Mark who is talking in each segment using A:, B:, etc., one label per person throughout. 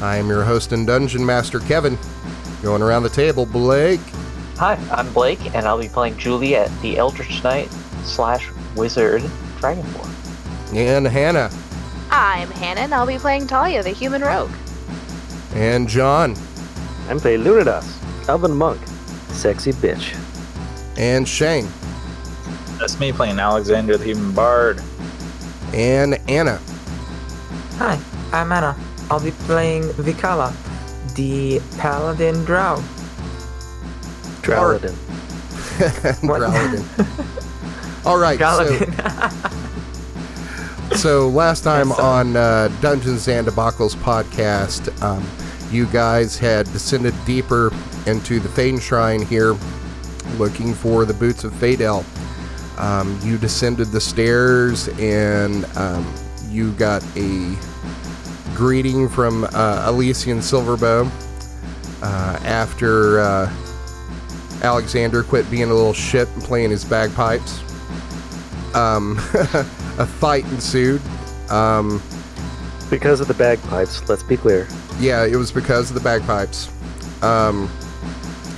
A: I am your host and dungeon master, Kevin. Going around the table, Blake.
B: Hi, I'm Blake, and I'll be playing Juliet, the Eldritch Knight slash Wizard Dragonborn.
A: And Hannah.
C: I'm Hannah, and I'll be playing Talia, the human rogue.
A: And John.
D: I'm playing Lunadas, Elven Monk, sexy bitch.
A: And Shane.
E: That's me playing Alexander the Human Bard.
A: And Anna.
F: Hi, I'm Anna. I'll be playing Vikala, the Paladin Drow.
D: Drowladin.
F: What?
A: Drowladin. All right. So,
F: Paladin.
A: so last time
F: Yes,
A: on uh, Dungeons and Debacles podcast, um, you guys had descended deeper into the Fane Shrine here, looking for the boots of Fadel. Um, you descended the stairs and um, you got a greeting from uh, Elysian Silverbow uh, after uh, Alexander quit being a little shit and playing his bagpipes. Um, a fight ensued. Um,
D: Because of the bagpipes, let's be clear.
A: yeah, it was because of the bagpipes. Um,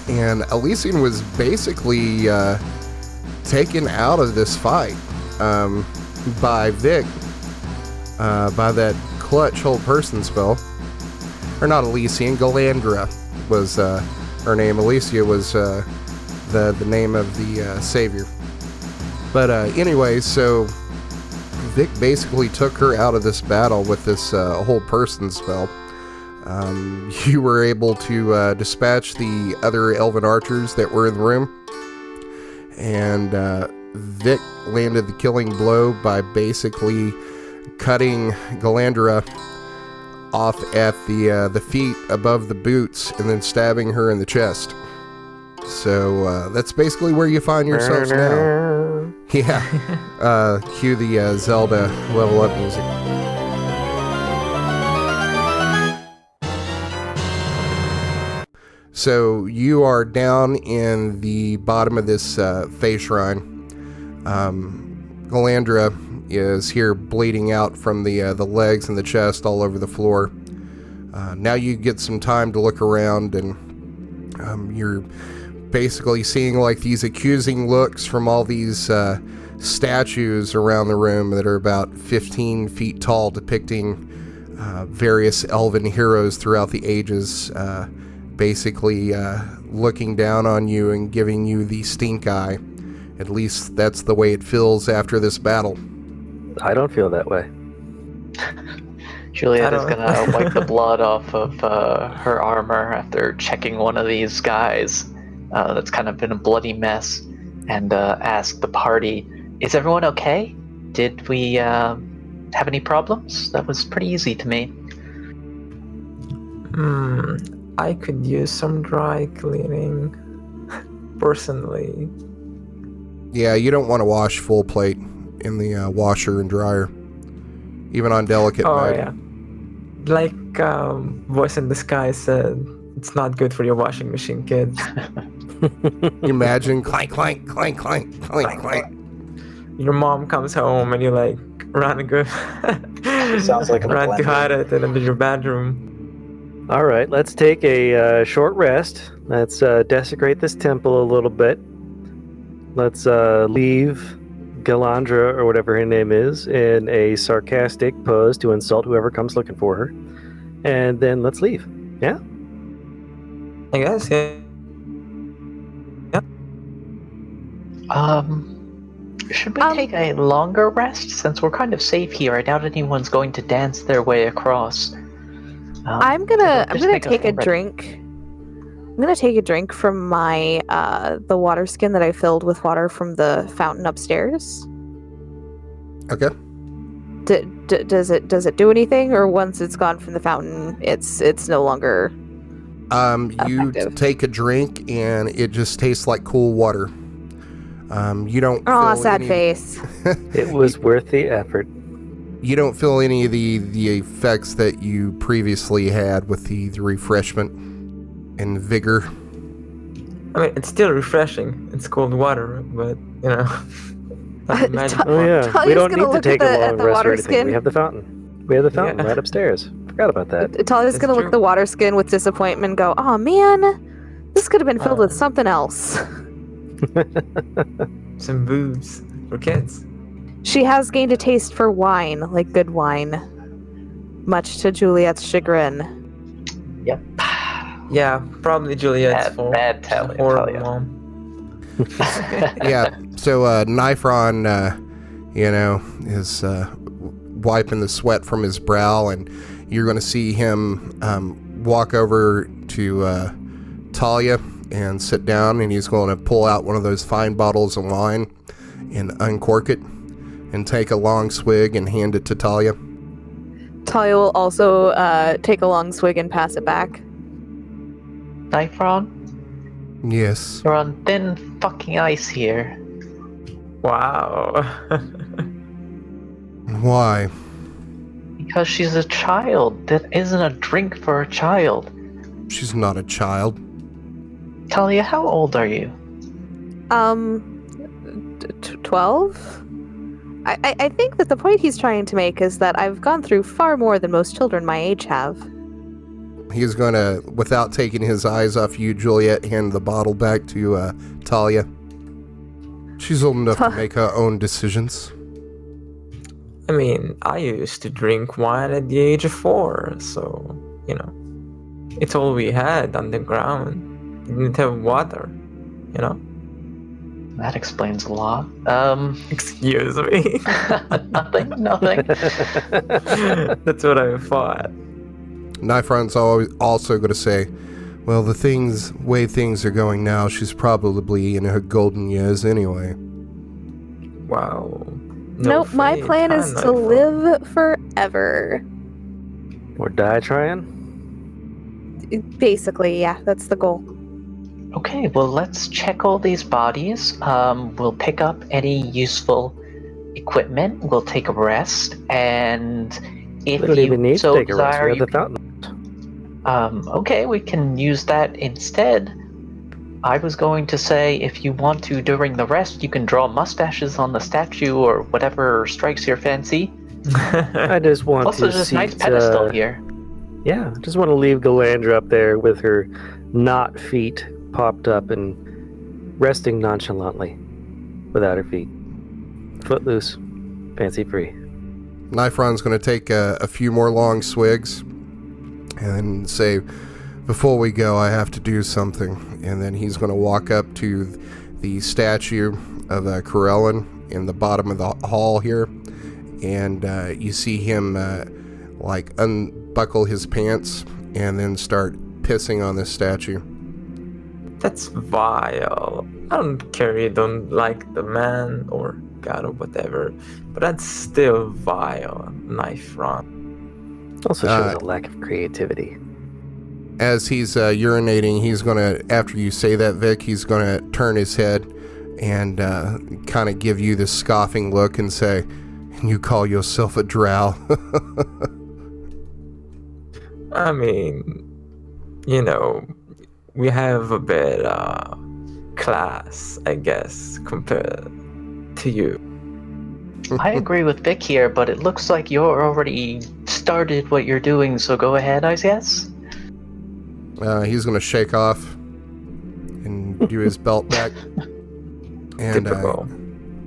A: and Elysian was basically uh, taken out of this fight um, by Vic, uh, by that clutch hold person spell. Or not Elysian, Galandra was uh, her name. Alicia was uh, the, the name of the uh, savior. But uh, anyway, so Vic basically took her out of this battle with this uh, hold person spell. Um, you were able to uh, dispatch the other elven archers that were in the room, and Vic landed the killing blow by basically cutting Galandra off at the uh, the feet above the boots, and then stabbing her in the chest. So uh, that's basically where you find yourselves now. Yeah. Uh, cue the uh, Zelda level up music. So you are down in the bottom of this uh, Shrine. Um, Galandra is here bleeding out from the uh, the legs and the chest all over the floor. Uh, now you get some time to look around and um, you're basically seeing like these accusing looks from all these uh, statues around the room that are about 15 feet tall, depicting uh, various elven heroes throughout the ages, uh, basically uh, looking down on you and giving you the stink eye. At least that's the way it feels after this battle.
D: I don't feel that way.
B: Juliet is gonna wipe the blood off of uh, her armor after checking one of these guys uh, that's kind of been a bloody mess and uh, ask the party, Is everyone okay? Did we uh, have any problems? That was pretty easy to me.
F: Hmm, I could use some dry cleaning. Personally.
A: Yeah, you don't want to wash full plate in the uh, washer and dryer, even on delicate
F: Oh,
A: mode.
F: yeah. Like um, Voice in the Sky said, it's not good for your washing machine, kids.
A: Imagine clank, clank, clank, clank, clank, clank.
F: your mom comes home and you like run and go.
E: Sounds like a
F: run to hide it in your bedroom.
D: All right, let's take a uh, short rest. Let's uh, desecrate this temple a little bit. Let's uh, leave Galandra, or whatever her name is, in a sarcastic pose to insult whoever comes looking for her. And then let's leave. Yeah?
F: I guess, yeah.
B: Um, Should we
C: Um,
B: take a longer rest since we're kind of safe here? I doubt anyone's going to dance their way across. Um,
C: I'm gonna I'm gonna take a
B: ready.
C: drink. I'm gonna take a drink from my uh the water skin that I filled with water from the fountain upstairs.
A: Okay.
C: D- d- does it does it do anything, or once it's gone from the fountain, it's it's no longer?
A: Um, you
C: Effective.
A: take a drink and it just tastes like cool water. Um, you don't.
C: Oh,
A: feel
C: sad
A: any-
C: face.
D: It was worth the effort.
A: You don't feel any of the the effects that you previously had with the, the refreshment and vigor.
F: I mean, it's still refreshing. It's cold water, but you know. nothing magic
D: Oh yeah, we don't
C: gonna
D: need to
C: look at
D: take
C: the-
D: a
C: at
D: long
C: the
D: rest or
C: water
D: anything.
C: skin.
D: We have the fountain. We have the fountain
F: Yeah.
D: right upstairs. Forgot about that.
C: Talia's
F: It's
C: gonna look at the water skin with disappointment. and Go, oh man, this could have been filled with
F: Uh.
C: something else.
F: Some booze for kids.
C: She has gained a taste for wine, like good wine, much to Juliet's chagrin.
B: Yep.
F: Yeah, probably Juliet's
B: Bad-
F: fault.
B: bad Talia,
F: Horrible
B: Talia.
F: mom.
A: yeah. So uh, Nifron, uh, you know, is uh, wiping the sweat from his brow, and you're going to see him um, walk over to uh, Talia and sit down, and he's going to pull out one of those fine bottles of wine and uncork it, and take a long swig and hand it to Talia.
C: Talia will also uh, take a long swig and pass it back.
B: Nifron,
A: Yes.
B: We're on thin fucking ice here.
F: Wow.
A: Why?
B: Because she's a child. That isn't a drink for a child.
A: She's not a child.
B: Talia, how old are you?
C: Um, t- t- twelve. I, I I think that the point he's trying to make is that I've gone through far more than most children my age have.
A: He's going to, without taking his eyes off you, Juliet, hand the bottle back to uh, Talia. She's old enough to make her own decisions.
F: I mean, I used to drink wine at the age of four, so, you know, it's all we had on the ground. We didn't have water, you know?
B: That explains a lot. Um,
F: Excuse me.
B: nothing, nothing.
F: That's what I thought.
A: Nifron's also going to say, well, the things, way things are going now, she's probably in her golden years anyway.
F: Wow.
C: nope, my
F: fate,
C: plan is to
F: Nightfall?
C: live forever.
D: or die trying.
C: Basically, yeah, that's the goal.
B: Okay, well, let's check all these bodies. Um, we'll pick up any useful equipment. We'll take a rest, and if
D: We don't
B: you
D: even need
B: so
D: to take a rest.
B: desire,
D: We have
B: you
D: the fountain.
B: Um, okay, we can use that instead. I was going to say if you want to during the rest, you can draw mustaches on the statue or whatever strikes your fancy.
D: I just want
B: Plus,
D: to
B: there's this
D: seat,
B: nice pedestal
D: uh,
B: here.
D: Yeah, I just want to leave Galandra up there with her not feet popped up and resting nonchalantly without her feet. Footloose, fancy free.
A: Nifron's going to take a, a few more long swigs and say, before we go, I have to do something. And then he's going to walk up to the statue of uh, Corellon in the bottom of the hall here. And uh, you see him uh, like unbuckle his pants and then start pissing on this statue.
F: That's vile. I don't care you don't like the man or god or whatever, but that's still vile. Nifron.
D: Also shows
A: Uh,
D: a lack of creativity.
A: as he's uh, urinating, he's gonna after you say that, Vic, he's gonna turn his head and uh, kind of give you this scoffing look and say, "You call yourself a drow?"
F: I mean, you know, we have a bit uh class, I guess, compared to you.
B: I agree with Vic here, but it looks like you're already started what you're doing, so go ahead, I guess.
A: uh, he's gonna shake off and do his belt back, and uh,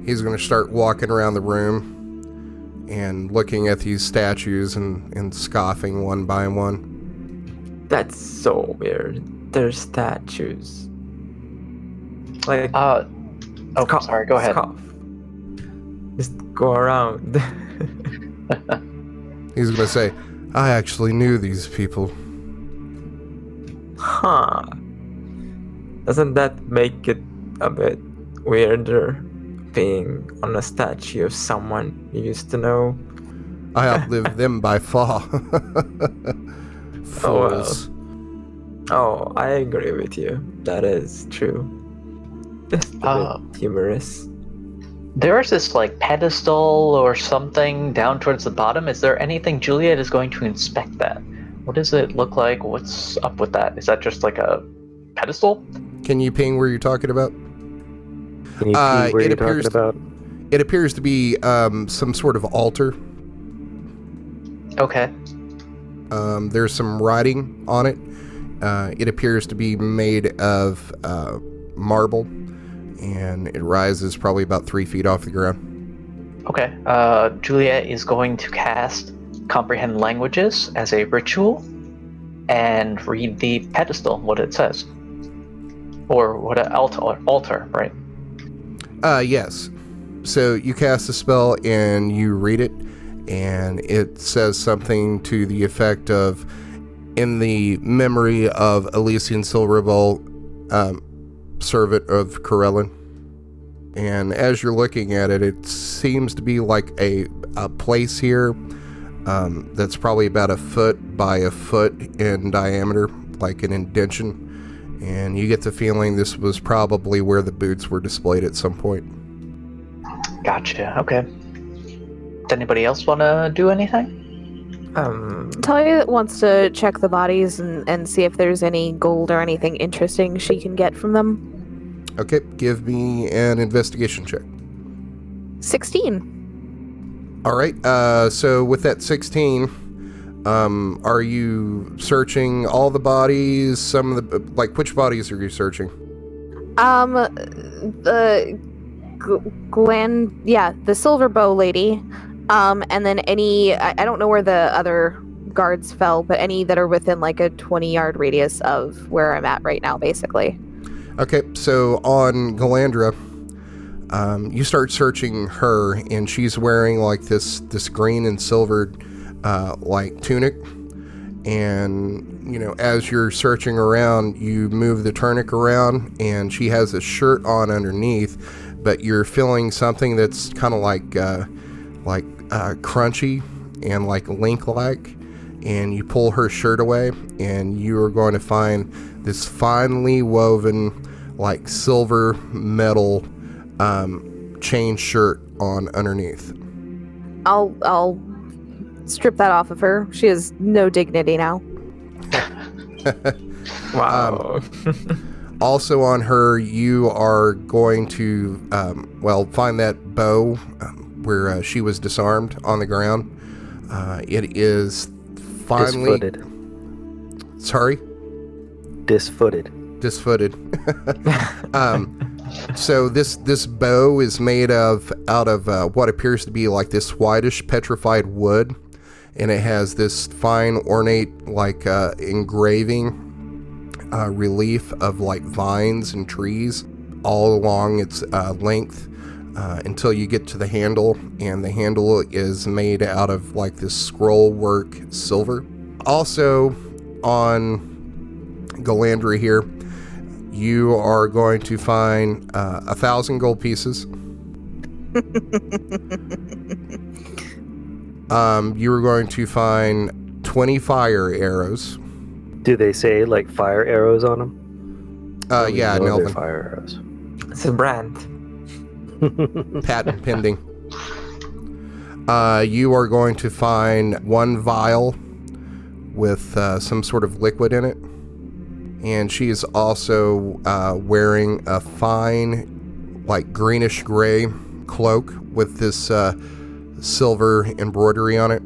A: he's gonna start walking around the room and looking at these statues and, and scoffing one by one.
F: That's so weird. They're statues. Like
B: Uh, oh,
F: scoff,
B: sorry, go ahead.
F: Scoff. Just go around.
A: He's gonna say, I actually knew these people.
F: huh. Doesn't that make it a bit weirder being on a statue of someone you used to know?
A: I outlived them by far.
F: Oh, well.
A: Fools.
F: Oh, I agree with you. That is true. Just a
B: Uh,
F: bit humorous.
B: There is this like pedestal or something down towards the bottom. Is there anything Juliet is going to inspect that? What does it look like? What's up with that? Is that just like a pedestal?
A: Can you ping where you're talking about?
D: Can you
A: Uh,
D: where
A: it
D: you're talking
A: appears to-
D: about?
A: It appears to be um, some sort of altar.
B: Okay.
A: Um, there's some writing on it. Uh, it appears to be made of uh, marble, and it rises probably about three feet off the ground.
B: Okay. Uh, Juliet is going to cast Comprehend Languages as a ritual and read the pedestal, what it says. Or what an altar, altar, right?
A: Uh, yes. So you cast a spell and you read it, and it says something to the effect of, "In the memory of Elysian Silverbolt, um, servant of Corellon." And as you're looking at it, it seems to be like a a place here um, that's probably about a foot by a foot in diameter, like an indention. And you get the feeling this was probably where the boots were displayed at some point.
B: Gotcha. Okay. Does anybody else want to do anything?
F: Um,
C: Talia wants to check the bodies and, and see if there's any gold or anything interesting she can get from them.
A: Okay, give me an investigation check.
C: 16.
A: All right. Uh, so with that 16, um, are you searching all the bodies? Some of the like which bodies are you searching?
C: Um, the G- Glen, yeah, the silver bow lady. Um, and then any, I, I don't know where the other guards fell, but any that are within like a 20 yard radius of where I'm at right now, basically.
A: Okay, so on Galandra, um, you start searching her, and she's wearing like this this green and silver uh, like tunic. And you know, as you're searching around, you move the tunic around, and she has a shirt on underneath, but you're feeling something that's kind of like uh, like uh, crunchy and like link like. And you pull her shirt away, and you are going to find this finely woven, like silver metal um, chain shirt on underneath.
C: I'll, I'll strip that off of her. She has no dignity now.
F: wow.
A: Also on her, you are going to, um, well, find that bow um, where uh, she was disarmed on the ground. Uh, it is finally.
D: Disfooted.
A: Sorry?
D: Disfooted.
A: disfooted. um, so this this bow is made of out of uh, what appears to be like this whitish petrified wood, and it has this fine ornate like uh, engraving uh, relief of like vines and trees all along its uh, length. Uh, until you get to the handle, and the handle is made out of like this scroll work silver. Also, on Galandra here, you are going to find uh, a thousand gold pieces. um, you are going to find 20 fire arrows.
D: Do they say like fire arrows on them?
A: Uh, yeah, Nelvin.
D: Fire arrows.
F: it's a brand.
A: patent pending. Uh, you are going to find one vial with uh, some sort of liquid in it. And she is also uh, wearing a fine, like greenish gray cloak with this uh, silver embroidery on it.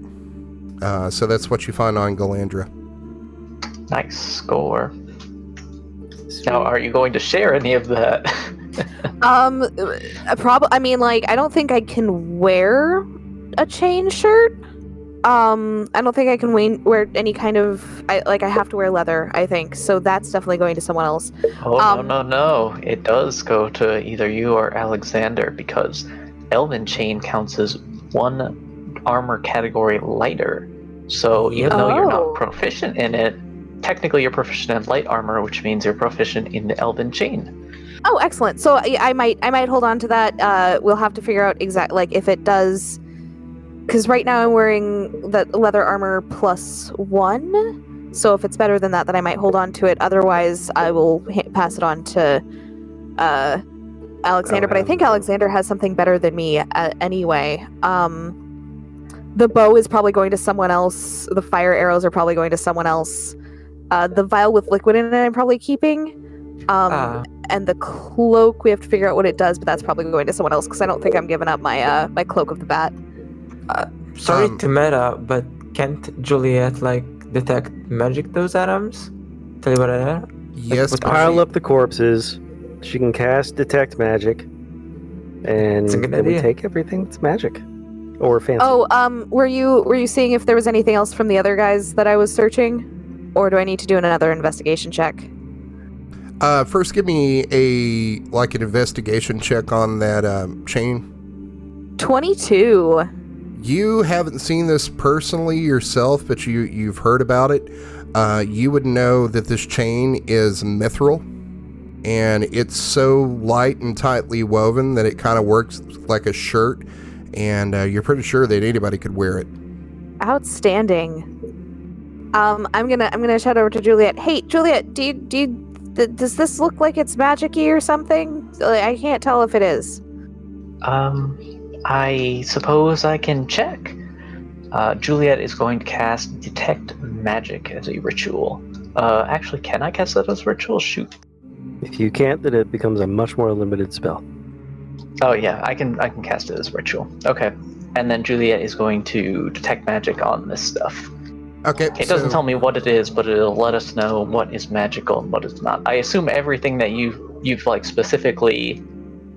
A: Uh, so that's what you find on Galandra.
B: Nice score. Now, are you going to share any of that?
C: Um, probably. I mean, like, I don't think I can wear a chain shirt. Um, I don't think I can wa- wear any kind of. I like. I have to wear leather. I think so. That's definitely going to someone else.
B: oh
C: Um,
B: no no no! It does go to either you or Alexander because Elven chain counts as one armor category lighter. So even though you're
C: Oh.
B: not proficient in it, technically you're proficient in light armor, which means you're proficient in the Elven chain.
C: Oh, excellent. So I, I might I might hold on to that. Uh, we'll have to figure out exact like if it does, because right now I'm wearing the leather armor plus one. So if it's better than that, then I might hold on to it. Otherwise, I will ha- pass it on to uh, Alexander. but I think Alexander has something better than me uh, anyway. Um, the bow is probably going to someone else. The fire arrows are probably going to someone else. Uh, the vial with liquid in it, I'm probably keeping. Um,
F: Ah,
C: and the cloak we have to figure out what it does but that's probably going to someone else because i don't think i'm giving up my uh my cloak of the bat
F: sorry
A: Um,
F: to meta, but can't Juliet like detect magic those atoms? Tell you what I know.
A: Yes,
F: with
A: but
D: Pile up the corpses. She can cast detect magic, and
F: then a good
D: it would
F: idea.
D: take everything that's magic or fancy.
C: oh um were you were you seeing if there was anything else from the other guys that i was searching or do i need to do another investigation check
A: Uh, first, give me a like an investigation check on that um, chain.
C: 22
A: You haven't seen this personally yourself, but you you've heard about it. Uh, you would know that this chain is mithril, and it's so light and tightly woven that it kind of works like a shirt. And uh, you're pretty sure that anybody could wear it.
C: outstanding um i'm gonna i'm gonna shout over to juliet hey juliet do you do you th- does this look like it's magic-y or something i can't tell if it is
B: Um, I suppose I can check. Uh, Juliet is going to cast Detect Magic as a ritual. Uh, actually, can I cast that as a ritual? Shoot.
D: If you can't, then it becomes a much more limited spell.
B: Oh yeah, I can I can cast it as a ritual. Okay. And then Juliet is going to detect magic on this stuff.
A: Okay.
B: It doesn't tell me what it is, but it'll let us know what is magical and what is not. I assume everything that you you've like specifically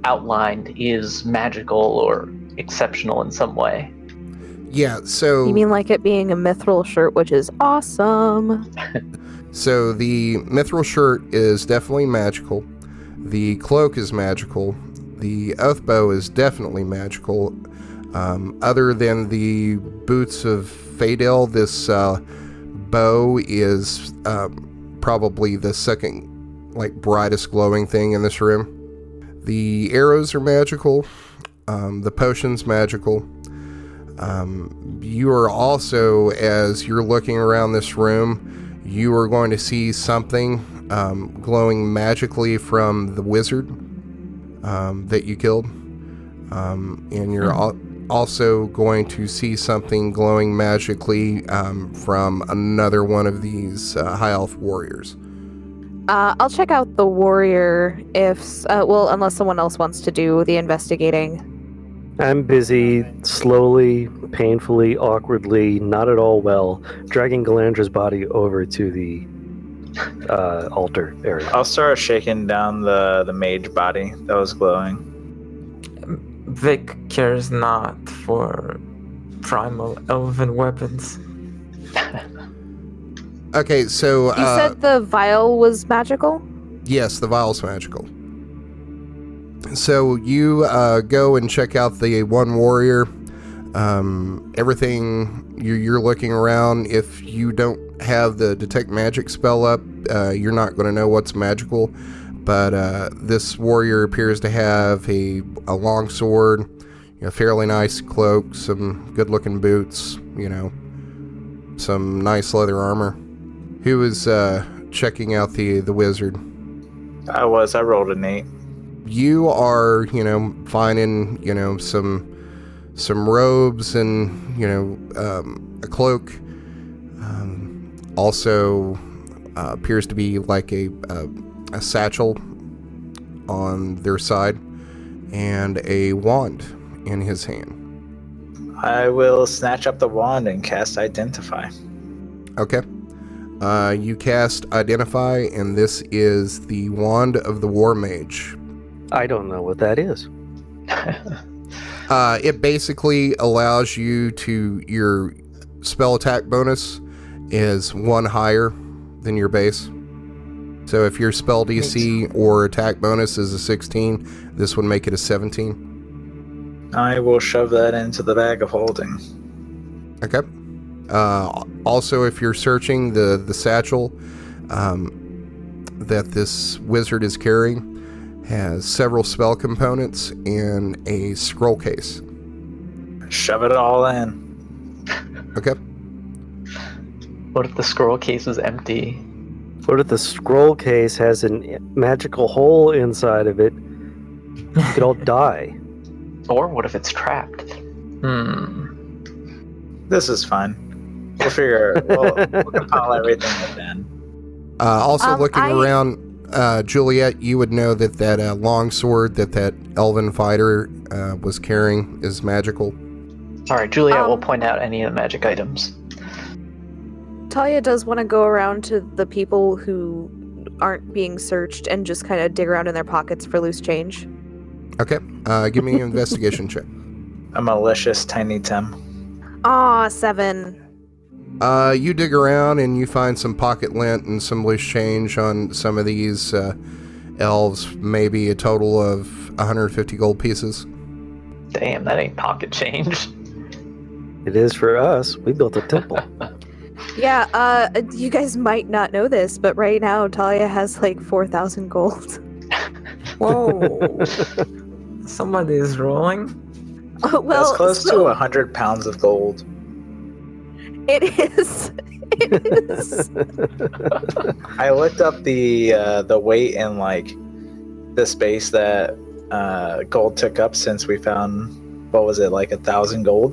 B: outlined is magical or exceptional in some way.
A: Yeah. So
C: you mean like it being a mithril shirt which is awesome
A: So the mithril shirt is definitely magical. The cloak is magical. The oath bow is definitely magical. Um, other than the boots of Fadel, this uh, bow is um, probably the second, like brightest glowing thing in this room. The arrows are magical. Um, the potion's magical. Um, you are also, as you're looking around this room, you are going to see something um, glowing magically from the wizard um, that you killed. Um, and you're al- also going to see something glowing magically um, from another one of these uh, high elf warriors.
C: Uh, I'll check out the warrior if, uh, well, unless someone else wants to do the investigating.
D: I'm busy, slowly, painfully, awkwardly, not at all well, dragging Galandra's body over to the uh, altar area.
E: I'll start shaking down the the mage body that was glowing.
F: Vic cares not for primal elven weapons.
A: Okay, so
C: You
A: uh,
C: said the vial was magical?
A: Yes, the vial's magical. So you uh, go and check out the one warrior. Um, everything you, you're looking around. If you don't have the detect magic spell up, uh, you're not going to know what's magical. But uh, this warrior appears to have a, a long sword, a fairly nice cloak, some good looking boots, you know, some nice leather armor. Who is uh, checking out the, the wizard?
E: I was. I rolled an eight.
A: you are, you know, finding, you know, some some robes and you know um, a cloak. Um, also uh, appears to be like a, a a satchel on their side and a wand in his hand.
E: I will snatch up the wand and cast Identify.
A: Okay. Uh, you cast Identify, and this is the Wand of the War Mage.
D: I don't know what that is.
A: Uh, it basically allows you to your spell attack bonus is one higher than your base. So if your spell DC or attack bonus is a 16, this would make it a 17.
E: I will shove that into the bag of holding.
A: Okay. Uh, also, if you're searching the the satchel um, that this wizard is carrying, has several spell components and a scroll case.
E: Shove it all in.
A: Okay.
B: What if the scroll case is empty?
D: What if the scroll case has a magical hole inside of it? We could all die.
B: Or what if it's trapped?
F: Hmm.
E: This is fun. We'll figure. We'll, we'll compile everything within.
A: Uh, also,
C: Um,
A: looking
C: I-
A: around, uh, Juliet, you would know that that uh, long sword that that elven fighter uh, was carrying is magical.
B: All right, Juliet will
C: Um,
B: point out any of the magic items.
C: Talia does want to go around to the people who aren't being searched and just kind of dig around in their pockets for loose change.
A: Okay. Uh, give me an investigation check.
E: A malicious Tiny Tim.
C: Aw, seven.
A: Uh, you dig around and you find some pocket lint and some loose change on some of these uh, elves, maybe a total of 150 gold pieces.
B: Damn, that ain't pocket change.
D: It is for us. We built a temple.
C: Yeah, uh, you guys might not know this, but right now Talia has like 4,000 gold.
F: Whoa. Somebody is rolling.
C: Oh, well,
E: That's close
C: so
E: to a hundred pounds of gold.
C: It is. It is.
E: I looked up the uh, the weight and like the space that uh, gold took up since we found what was it like a thousand gold,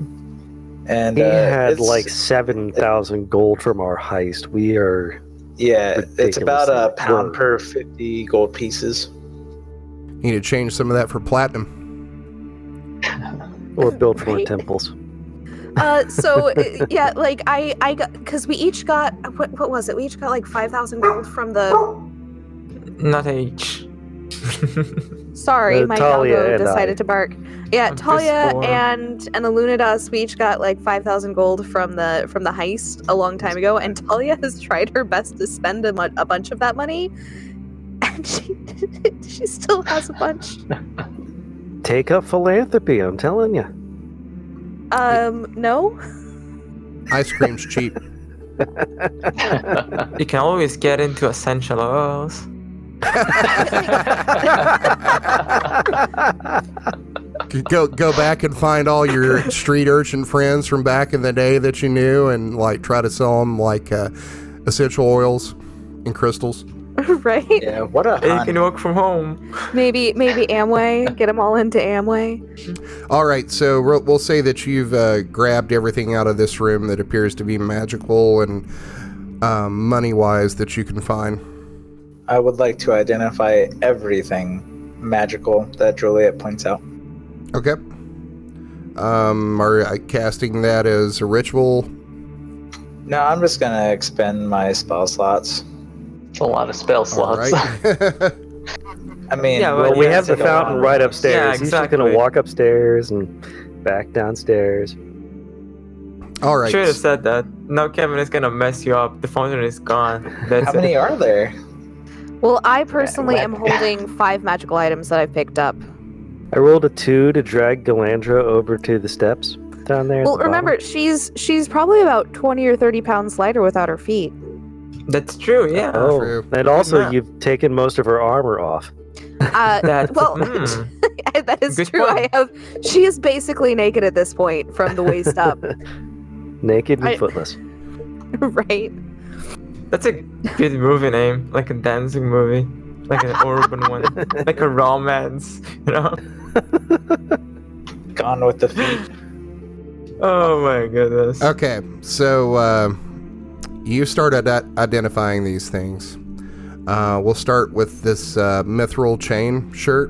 E: and
D: He
E: uh,
D: had
E: it's-
D: like 7,000 gold from our heist. We are.
E: yeah, it's about a pound per fifty gold pieces.
A: Need to change some of that for platinum.
D: or build built from the temples.
C: Uh, so uh, yeah, like I, I got because we each got what, what was it? We each got like 5,000 gold from the.
F: Not H.
C: Sorry,
D: Uh,
C: my
D: Talia
C: doggo
D: and I.
C: decided to bark. Yeah,
F: I'm
C: Talia
F: pissed
C: and and Illuminatus, we each got like 5,000 gold from the from the heist a long time ago, and Talia has tried her best to spend a, mu- a bunch of that money, and she she still has a bunch.
D: Take up philanthropy, I'm telling you.
C: Um, no.
A: Ice cream's cheap.
F: you can always get into essential oils.
A: Go go back and find all your street urchin friends from back in the day that you knew, and like try to sell them like uh, essential oils and crystals.
C: right?
E: Yeah, what a
F: You can work from home.
C: Maybe maybe Amway. Get them all into Amway.
A: All right, so we'll we'll say that you've uh, grabbed everything out of this room that appears to be magical and um, money wise that you can find.
E: I would like to identify everything magical that Juliet points out.
A: Okay. Um, are I casting that as a ritual?
E: No, I'm just gonna expend my spell slots.
B: It's a lot of spell slots.
A: right.
E: I mean,
F: Yeah,
D: Well,
F: Well,
D: we have the fountain
E: lot.
D: right upstairs.
F: Yeah,
D: He's just gonna walk upstairs and back downstairs.
A: All right.
F: Should have said that. Now Kevin is gonna mess you up. The fountain is gone. That's
E: How many
F: it.
E: are there?
C: Well, I personally
B: what?
C: am holding five magical items that I've picked up.
D: I rolled a two to drag Galandra over to the steps down there.
C: Well,
D: the
C: remember, she's she's probably about twenty or thirty pounds lighter without her feet.
F: That's true. Yeah.
D: Oh,
A: True.
D: and also
F: Yeah.
D: you've taken most of her armor off.
C: Uh,
F: That.
C: well,
F: mm.
C: that is
F: Good
C: true.
F: point.
C: I have. She is basically naked at this point from the waist up,
D: Naked and
C: I-
D: footless.
C: right?
F: That's a good movie name, like a dancing movie, like an urban one, like a romance. You know?
E: Gone with the feet.
F: Oh my goodness.
A: Okay, so uh, you start ad- identifying these things. Uh, we'll start with this uh, mithril chain shirt.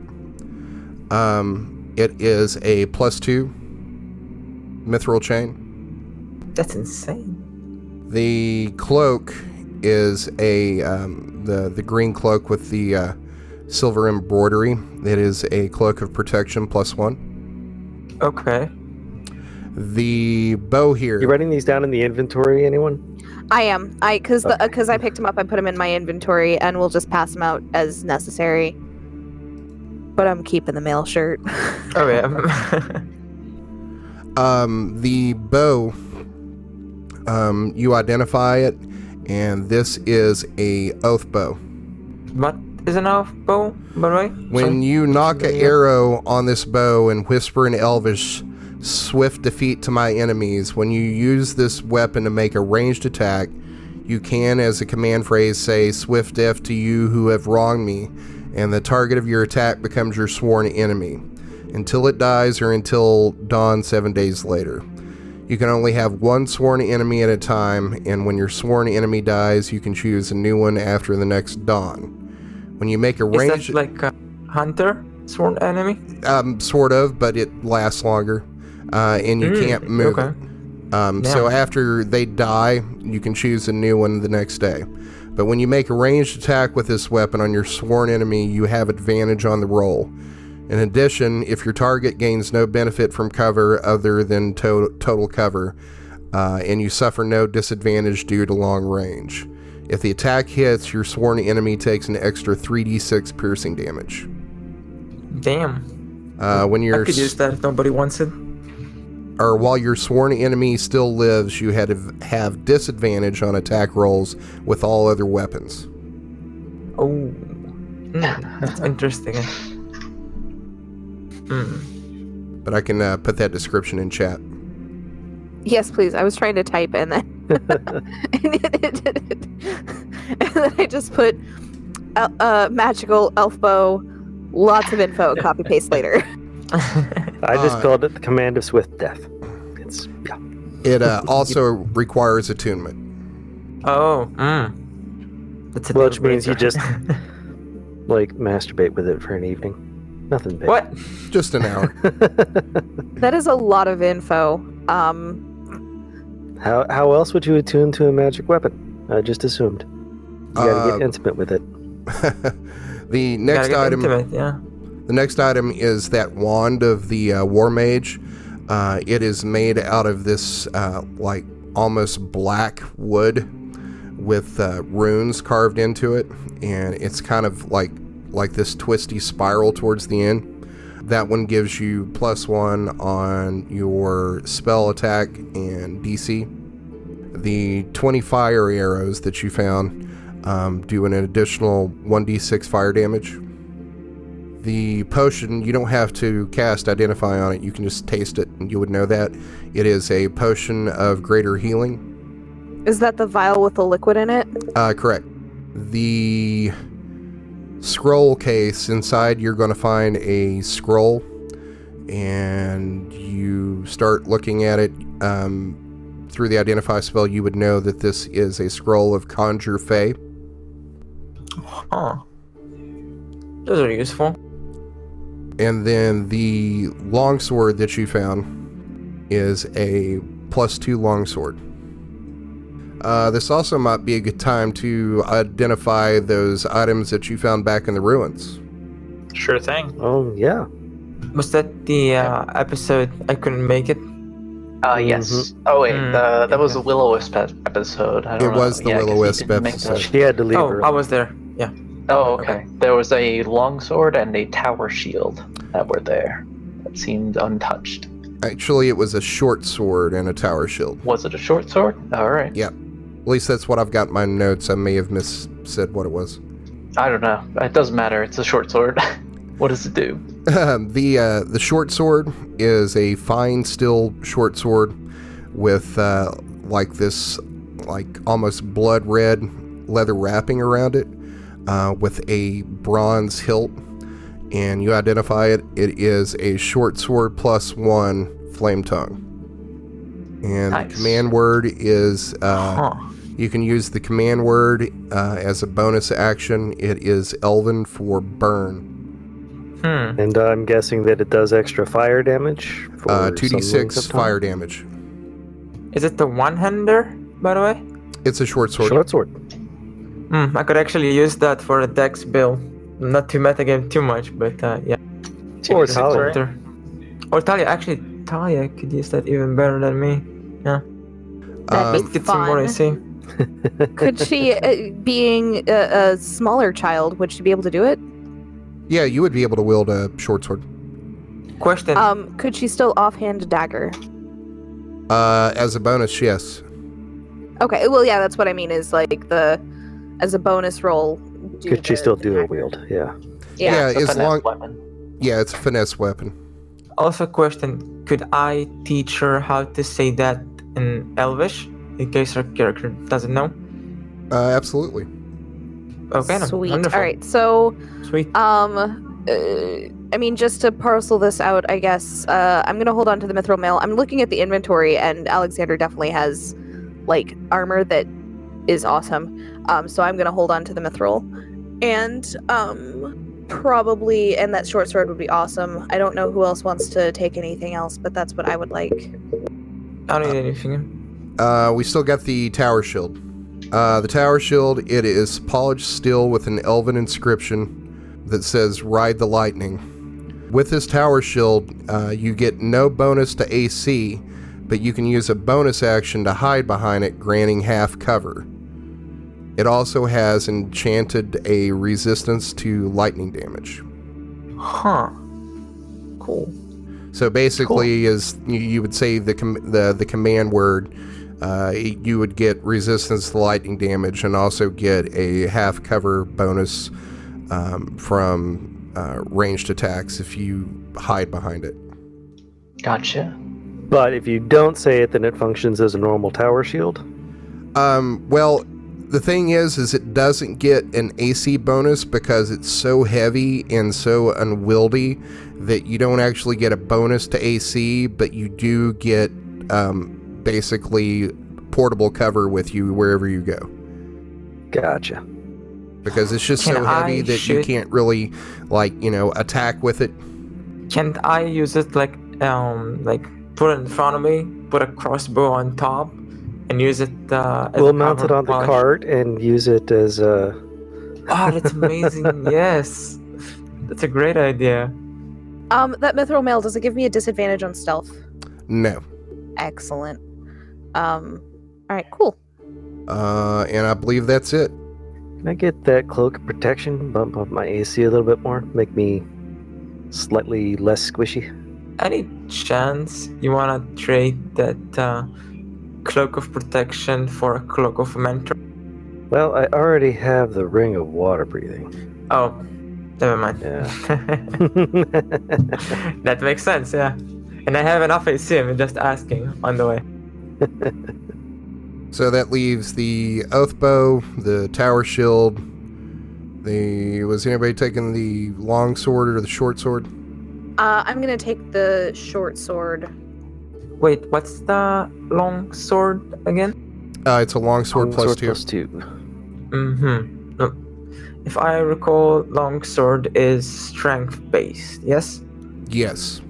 A: Um, it is a plus two mithril chain.
F: That's insane.
A: The cloak is a um, the the green cloak with the uh, silver embroidery. It is a cloak of protection plus one.
F: Okay.
A: The bow here.
D: You writing these down in the inventory, anyone?
C: I am. I because the
D: Okay.
C: because I picked them up. I put them in my inventory, and we'll just pass them out as necessary. But I'm keeping the mail shirt.
F: Oh yeah.
A: Um, the bow, um, you identify it, and this is a oath bow.
F: What is an oath bow, by the way?
A: When
F: Sorry.
A: you nock an arrow on this bow and whisper in Elvish, swift defeat to my enemies, when you use this weapon to make a ranged attack, you can, as a command phrase, say swift death to you who have wronged me, and the target of your attack becomes your sworn enemy until it dies or until dawn seven days later. You can only have one sworn enemy at a time, and when your sworn enemy dies, you can choose a new one after the next dawn. When you make a
F: is
A: range,
F: that like a hunter sworn enemy?
A: um, sort of, but it lasts longer, uh, and you
F: Mm,
A: can't move
F: okay.
A: Um, So after they die, you can choose a new one the next day. But when you make a ranged attack with this weapon on your sworn enemy, you have advantage on the roll. In addition, if your target gains no benefit from cover other than to- total cover, uh, and you suffer no disadvantage due to long range. If the attack hits, your sworn enemy takes an extra 3d6 piercing damage.
F: Damn.
A: Uh, when you're
F: could use that if nobody wants it.
A: or while your sworn enemy still lives, you had to have disadvantage on attack rolls with all other weapons.
F: Oh. Hmm, that's interesting. Hmm.
A: But I can uh, put that description in chat.
C: Yes, please. I was trying to type and then and, it, it, it, and then I just put uh, uh, magical elf bow, lots of info, copy paste later.
D: I just
A: Uh,
D: called it the command of swift death. It's yeah.
A: It uh, also requires attunement.
F: oh. Hmm. That's a
D: Which means you just like masturbate with it for an evening. Nothing big.
F: what?
A: Just an hour.
C: that is a lot of info. Um,
D: how how else would you attune to a magic weapon? I just assumed. You gotta
A: Uh,
D: get intimate with it.
A: the next item.
F: intimate, yeah.
A: The next item is that wand of the uh, war mage. Uh, it is made out of this uh, like almost black wood with uh, runes carved into it, and it's kind of like like this twisty spiral towards the end. That one gives you plus one on your spell attack and DC. The 20 fire arrows that you found um, do an additional 1d6 fire damage. The potion, you don't have to cast Identify on it. You can just taste it and you would know that. It is a potion of greater healing.
C: is that the vial with the liquid in it?
A: Uh, correct. The scroll case inside, you're going to find a scroll and you start looking at it. Um, through the Identify spell, you would know that this is a scroll of Conjure Fey.
F: Huh. Those are useful.
A: And then the longsword that you found is a plus two longsword. Uh, this also might be a good time to identify those items that you found back in the ruins.
E: Sure thing.
D: Oh yeah.
F: Was that the uh, episode I couldn't make it?
B: Uh, yes. Oh wait,
F: Mm,
B: the, that was
F: okay.
B: a will o wisp episode. I don't
A: It
B: know.
A: was the
B: Yeah, 'cause you
A: will-o-wisp episode.
B: that.
D: She had to leave
F: Oh,
D: her.
F: I was there. Yeah.
B: Oh, okay. There was a longsword and a tower shield that were there. That seemed untouched.
A: Actually, it was a short sword and a tower shield.
B: Was it a short sword? All right.
A: Yep. At least that's what I've got in my notes. I may have mis said what it was.
B: I don't know. It doesn't matter. It's a short sword. what does it do?
A: the uh, the short sword is a fine steel short sword with uh, like this like almost blood red leather wrapping around it uh, with a bronze hilt and you identify it it is a short sword plus one flame tongue and the command word is uh,
F: Huh.
A: You can use the command word uh, as a bonus action it is elven for burn
F: Hmm.
D: And I'm guessing that it does extra fire damage. For
A: uh, 2d6
D: length of time?
A: fire damage
F: Is it the one-hander, by the way?
A: It's a short sword.
D: Short sword.
F: Hmm. I could actually use that for a dex build. Not to metagame too much, but uh, yeah.
D: Or
B: Two,
D: Talia.
B: sorry.
F: Or, or Talia. Actually, Talia could use that even better than me.
A: Yeah.
C: That'd
F: Let's get some more
C: Fun.
F: AC.
C: Could she, uh, being a, a smaller child, would she be able to do it?
A: yeah, you would be able to wield a short sword.
F: Question.
C: Um, could she still offhand a dagger?
A: Uh, as a bonus, yes.
C: Okay, well, yeah, that's what I mean. Is like the as a bonus roll.
D: Could she
C: the-
D: still
C: the
D: dual
C: act-
D: wield? Yeah.
C: Yeah.
B: It's
A: as long.
B: weapon.
A: Yeah, it's a finesse weapon.
F: Also, question: Could I teach her how to say that in Elvish, in case her character doesn't know?
A: Uh, absolutely.
F: Okay,
C: Sweet.
F: wonderful.
C: All right. So,
F: Sweet.
C: um, uh, I mean, just to parcel this out, I guess uh, I'm gonna hold on to the mithril mail. I'm looking at the inventory, and Alexander definitely has like armor that is awesome. Um, so I'm gonna hold on to the mithril, and um, probably, and that short sword would be awesome. I don't know who else wants to take anything else, but that's what I would like.
F: I don't need anything.
A: Uh, we still got the tower shield. Uh, the tower shield, it is polished steel with an elven inscription that says "Ride the Lightning." With this tower shield, uh, you get no bonus to AC, but you can use a bonus action to hide behind it, granting half cover. It also has enchanted a resistance to lightning damage.
F: Huh. Cool.
A: So basically, is you, you would say the com- the the command word, uh, you would get resistance to lightning damage and also get a half cover bonus um, from uh, ranged attacks if you hide behind it.
B: Gotcha.
D: But if you don't say it, then it functions as a normal tower shield.
A: Um, well, the thing is, is it doesn't get an AC bonus because it's so heavy and so unwieldy that you don't actually get a bonus to AC, but you do get um, basically portable cover with you wherever you go.
D: Gotcha.
A: because it's just
F: Can
A: so heavy
F: I
A: that you can't really like you know attack with it
F: Can't I use it like um like put it in front of me, put a crossbow on top, and use it? Uh, as
D: We'll
F: a
D: mount it
F: cover
D: on the cart and use it as a.
F: Oh, that's amazing! yes, that's a great idea.
C: Um, that mithril mail does it give me a disadvantage on stealth?
A: no
C: Excellent. Um, all right, cool.
A: uh and i believe that's it
D: Can I get that cloak of protection? Bump up my AC a little bit more. Make me slightly less squishy.
F: Any chance you wanna trade that uh, cloak of protection for a cloak of mentor?
D: Well, I already have the ring of water breathing.
F: Oh, never mind.
D: Yeah.
F: that makes sense, yeah. And I have enough AC. I'm just asking on the way.
A: so that leaves the oath bow the tower shield the was anybody taking the long sword or the short sword
C: Uh, I'm gonna take the short sword.
F: Wait, what's the long sword again?
A: uh it's a long sword plus
D: Sword
A: two
D: plus two.
F: Mm-hmm. No. If I recall, long sword is strength based. Yes.
A: yes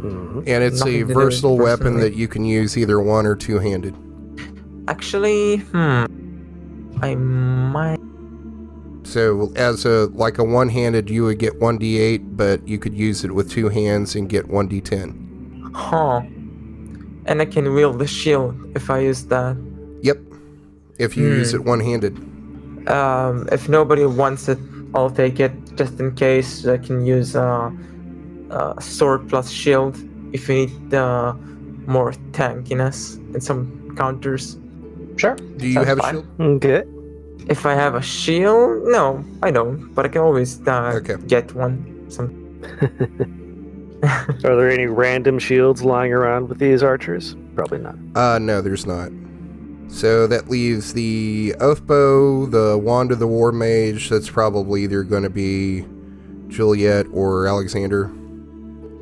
D: Mhm.
A: and it's
F: Nothing
A: a
F: to do with
A: versatile weapon that you can use either one or two-handed
F: Actually, hmm. I might.
A: so as a like a one-handed you would get 1d8 but you could use it with two hands and get 1d10
F: Huh. And I can wield the shield if I use that.
A: Yep. If you use
F: Hmm.
A: it one handed.
F: Um, if nobody wants it, I'll take it just in case. I can use uh, uh, sword plus shield if you need uh, more tankiness and some counters.
B: Sure.
A: Do you
B: Sounds
A: have a shield?
D: Okay.
F: If I have a shield, no, I don't. But I can always uh,
A: Okay.
F: get one. Some.
D: Are there any random shields lying around with these archers? Probably not.
A: Uh, no, there's not. So that leaves the Oath Bow, the Wand of the War Mage. That's probably either going to be Juliet or Alexander.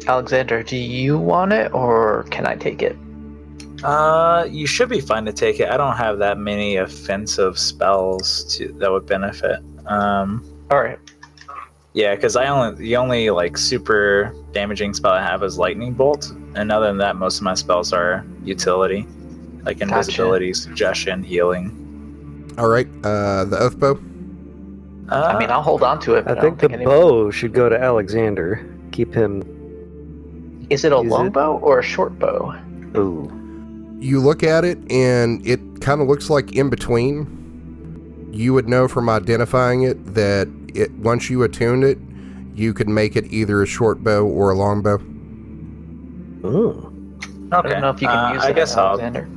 B: Alexander, do you want it or can I take it?
E: Uh, you should be fine to take it. I don't have that many offensive spells to that would benefit. Um,
B: All right.
E: yeah, because I only the only like super damaging spell I have is lightning bolt, and other than that, most of my spells are utility, like
B: Gotcha.
E: invisibility, suggestion, healing.
A: All right. Uh, the Oath Bow.
E: Uh,
B: I mean, I'll hold on to it.
D: I
B: But I,
D: think
B: don't
D: the
B: think
D: bow should go to Alexander. Keep him.
B: Is it a
D: Is
B: long
D: it-
B: bow or a short bow?
D: Ooh.
A: You look at it, and it kind of looks like in between. You would know from identifying it that it once you attuned it, you could make it either a short bow or a long bow.
D: Ooh.
B: I
E: Okay.
B: don't know if you can
E: uh,
B: use
E: I
B: that,
E: guess I'll.
B: Alexander.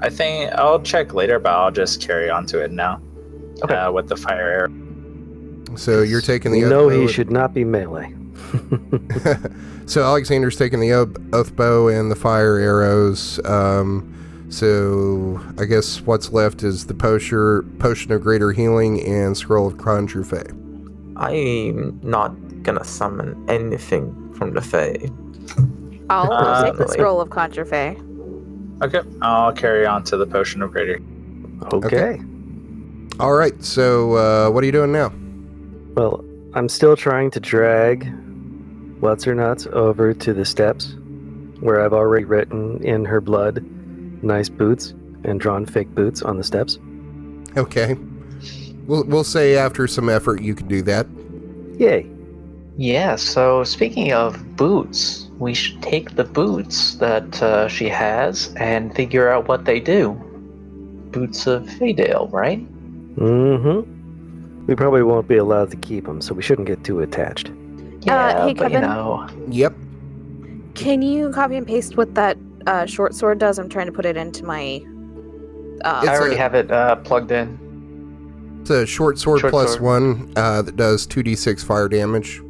E: I think I'll check later, but I'll just carry on to it now.
B: Okay.
E: Uh, with the fire arrow.
A: So you're taking the
D: You
A: oath
D: know
A: bow
D: he should not be melee.
A: so Alexander's taking the oath, oath bow and the fire arrows. Um, so I guess what's left is the potion, potion of greater healing and scroll of conjure fey.
F: I'm not gonna summon anything from the Fae.
C: I'll
E: Uh,
C: take the scroll of Conjure Fey.
E: Okay. I'll carry on to the potion of greater.
D: Okay.
A: All right. So uh, what are you doing now?
D: Well, I'm still trying to drag What's Her Nuts over to the steps where I've already written in her blood nice boots and drawn fake boots on the steps.
A: Okay. We'll we'll say after some effort you can do that.
D: Yay.
B: Yeah, so speaking of boots, we should take the boots that uh, she has and figure out what they do. Boots of Faydale, right?
D: Mm-hmm. We probably won't be allowed to keep them, so we shouldn't get too attached.
B: Yeah,
C: hey,
B: but you
C: Kevin?
B: know,
A: Yep.
C: Can you copy and paste what that uh, short sword does? I'm trying to put it into my. Uh,
B: I already
A: a-
B: have it uh, plugged in.
A: It's a short sword
B: Short
A: plus
B: sword.
A: one uh, that does two d six fire damage.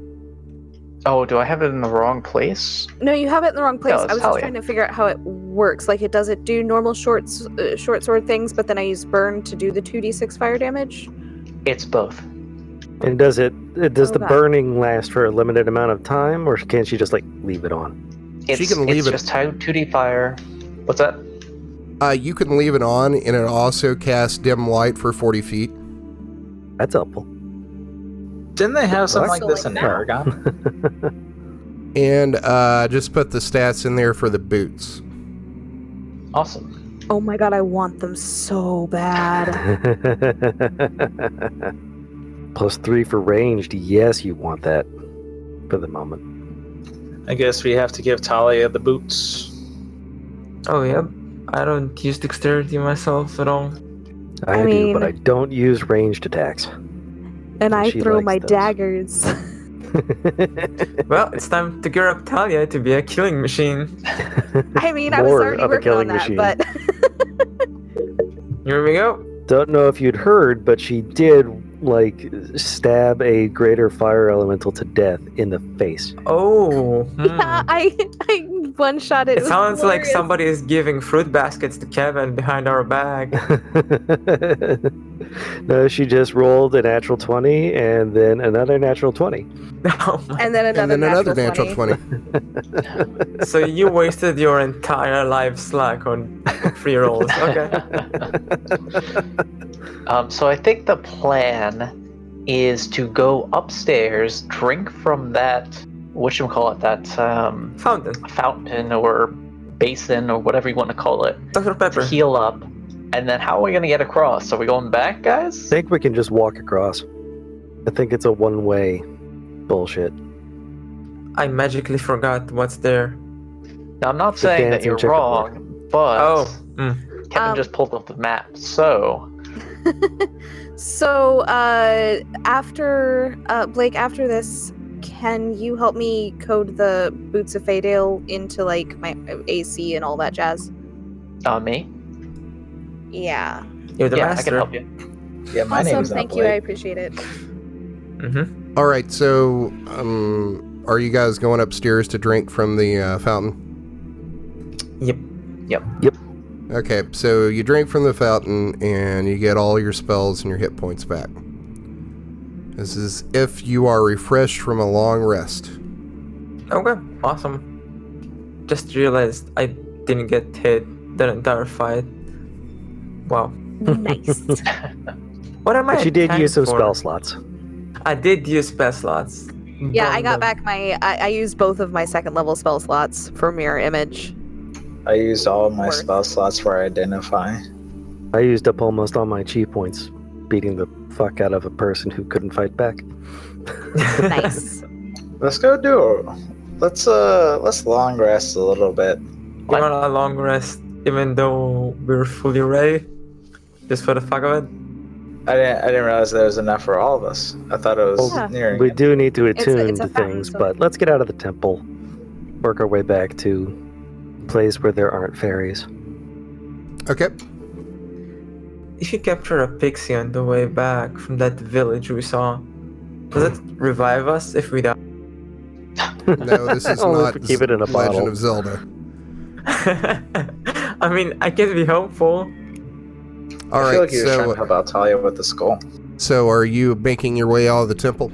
B: Oh, do I have it in the wrong place?
C: no, you have it in the wrong place.
B: No,
C: I was just
B: Talia.
C: trying to figure out how it works. Like, it does it do normal short uh, short sword things, but then I use burn to do the two d six fire damage.
B: It's both.
D: And does it, it does
C: Oh,
D: the
C: God.
D: burning last for a limited amount of time, or can she just like leave it on?
B: It's,
A: can leave
B: it's
A: it-
B: just two- 2D fire. What's that?
A: Uh, you can leave it on, and it also casts dim light for forty feet.
D: That's helpful.
E: Didn't they have something like this in
C: So
E: Aragon?
A: And uh, just put the stats in there for the boots.
B: Awesome.
C: Oh my god, I want them so bad.
D: Plus three for ranged. Yes, you want that for the moment.
E: I guess we have to give Talia the boots.
F: Oh yeah, I don't use dexterity myself at all.
D: I,
C: I
D: do, but I don't use ranged attacks.
C: and I throw my
D: those.
C: daggers.
F: Well, it's time to gear up Talia to be a killing machine.
C: I mean, I was already
D: of a
C: working on
D: killing
C: that,
D: machine.
C: but
F: Here we go.
D: Don't know if you'd heard, but she did like stab a greater fire elemental to death in the face.
F: Oh, hmm.
C: yeah, I I one shot it.
F: it
C: was
F: sounds like somebody is giving fruit baskets to Kevin behind our back.
D: no, she just rolled a natural 20 and then another natural 20.
F: Oh
C: And then another,
A: and then another
C: natural,
A: natural
C: 20.
A: 20.
F: so you wasted your entire life slack on free rolls. Okay.
B: Um, so I think the plan is to go upstairs, drink from that what you call it that um,
F: Fountain.
B: fountain or basin or whatever you want to call it,
F: Dr.
B: to
F: Pepper.
B: heal up. And then how are we going to get across? Are we going back, guys?
D: I think we can just walk across. I think it's a one way bullshit.
F: I magically forgot what's there.
B: Now, I'm not
D: The
B: saying that you're wrong, but
F: Oh, mm.
B: Kevin
C: Um,
B: just pulled up the map. So,
C: So, uh, after uh, Blake, after this, can you help me code the boots of Faydale into like my AC and all that jazz?
B: uh, me?
C: Yeah.
F: you're the
B: yeah, I can help you.
E: Yeah, my
C: awesome.
E: name's not
C: Thank you. I appreciate it.
F: Mm-hmm.
A: All right, so um, are you guys going upstairs to drink from the uh, fountain?
F: Yep. Yep. Yep.
A: Okay, so you drink from the fountain and you get all your spells and your hit points back. This is if you are refreshed from a long rest.
F: Okay. Awesome. Just realized I didn't get hit the entire fight. Wow.
C: Nice.
F: What am I?
D: But she did
F: tank
D: use some
F: for?
D: spell slots.
F: I did use spell slots.
C: yeah, I got back my. I, I used both of my second level spell slots for mirror image.
E: I used all my
C: Worth.
E: spell slots for identify.
D: I used up almost all my chi points beating the fuck out of a person who couldn't fight back.
C: Nice.
E: Let's go do it. Let's uh let's long rest a little bit.
F: You want a long rest, even though we're fully ready, just for the fuck of it.
E: I didn't I didn't realize there was enough for all of us. I thought it was
C: Yeah.
E: nearing.
D: We do need to
C: It's a-
D: attune
C: it's a
D: to things,
C: so-
D: but let's get out of the temple, work our way back to place where there aren't fairies.
A: Okay.
F: If you capture a pixie on the way back from that village we saw, does it revive us if we die?
A: No, this is not
D: if we keep it in a
A: Legend
D: bottle.
A: of Zelda.
F: I mean, I can be hopeful.
A: All
E: I
A: right.
E: feel like you're trying
A: so,
E: to help out Talia with the skull.
A: so are you making your way out of the temple?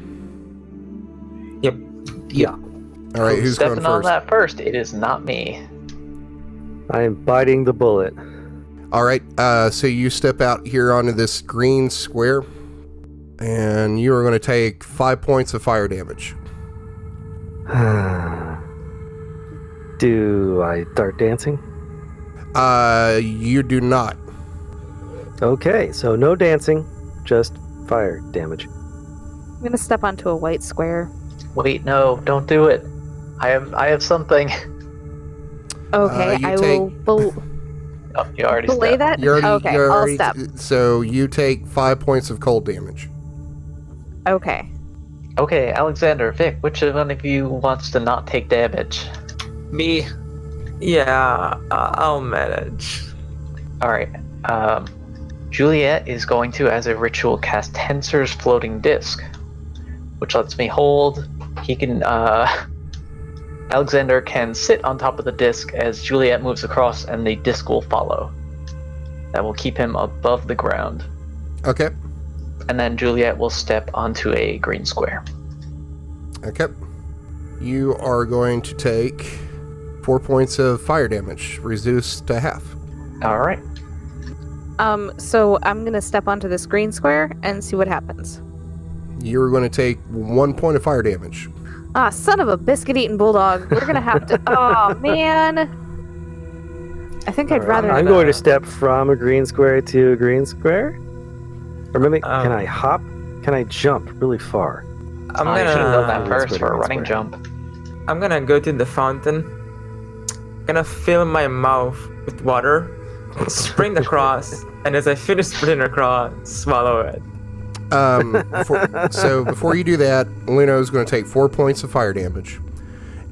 F: Yep.
D: Yeah.
A: All right. Who's
B: stepping
A: going
B: on
A: first?
B: that first? It is not me.
D: I am biting the bullet.
A: All right. Uh, so you step out here onto this green square, and you are going to take five points of fire damage.
D: Do I start dancing?
A: Uh, you do not.
D: Okay, so no dancing, just fire damage.
C: I'm gonna step onto a white square.
B: Wait, no, don't do it. I have I have something.
C: Okay,
A: you
C: I
A: take-
C: will bel-
B: Oh, you already
C: belay
B: stepped.
C: that.
A: You already,
C: okay,
A: you
C: I'll
A: already-
C: step.
A: So you take five points of cold damage.
C: Okay.
B: Okay, Alexander, Vic, which one of you wants to not take damage?
E: Me.
F: Yeah, I- I'll manage.
B: All right. Um, Juliet is going to, as a ritual, cast Tenser's floating disc, which lets me hold. He can. Uh, Alexander can sit on top of the disc as Juliet moves across, and the disc will follow. That will keep him above the ground,
A: Okay.
B: and then Juliet will step onto a green square.
A: Okay. You are going to take four points of fire damage, reduced to half.
B: All right.
C: Um. So I'm gonna step onto this green square and see what happens.
A: You're going to take one point of fire damage.
C: Ah, son of a biscuit-eating bulldog. We're gonna have to. oh man. I think I'd
F: Alright,
C: rather.
D: I'm going to step from a green square to a green square. Or maybe,
F: Um,
D: can I hop? Can I jump really far?
F: I'm
B: Oh, you should have done that
F: gonna
B: first for a running
D: square.
B: jump.
F: I'm gonna go to the fountain. Gonna fill my mouth with water, sprint across, and as I finish sprinting across, swallow it.
A: Um, before, so before you do that, Luna is going to take four points of fire damage.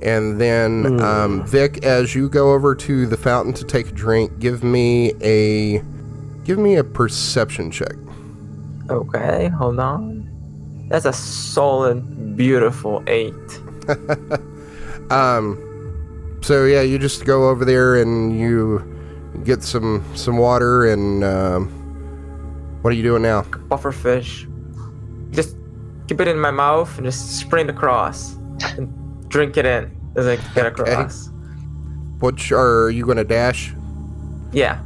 A: And then, um, Vic, as you go over to the fountain to take a drink, give me a give me a perception check.
F: Okay, hold on. That's a solid, beautiful eight.
A: Um, so yeah, you just go over there and you get some some water and um, what are you doing now?
F: Buffer fish. Just keep it in my mouth and just sprint across and drink it in as I get across.
A: Which are you going to dash?
F: Yeah.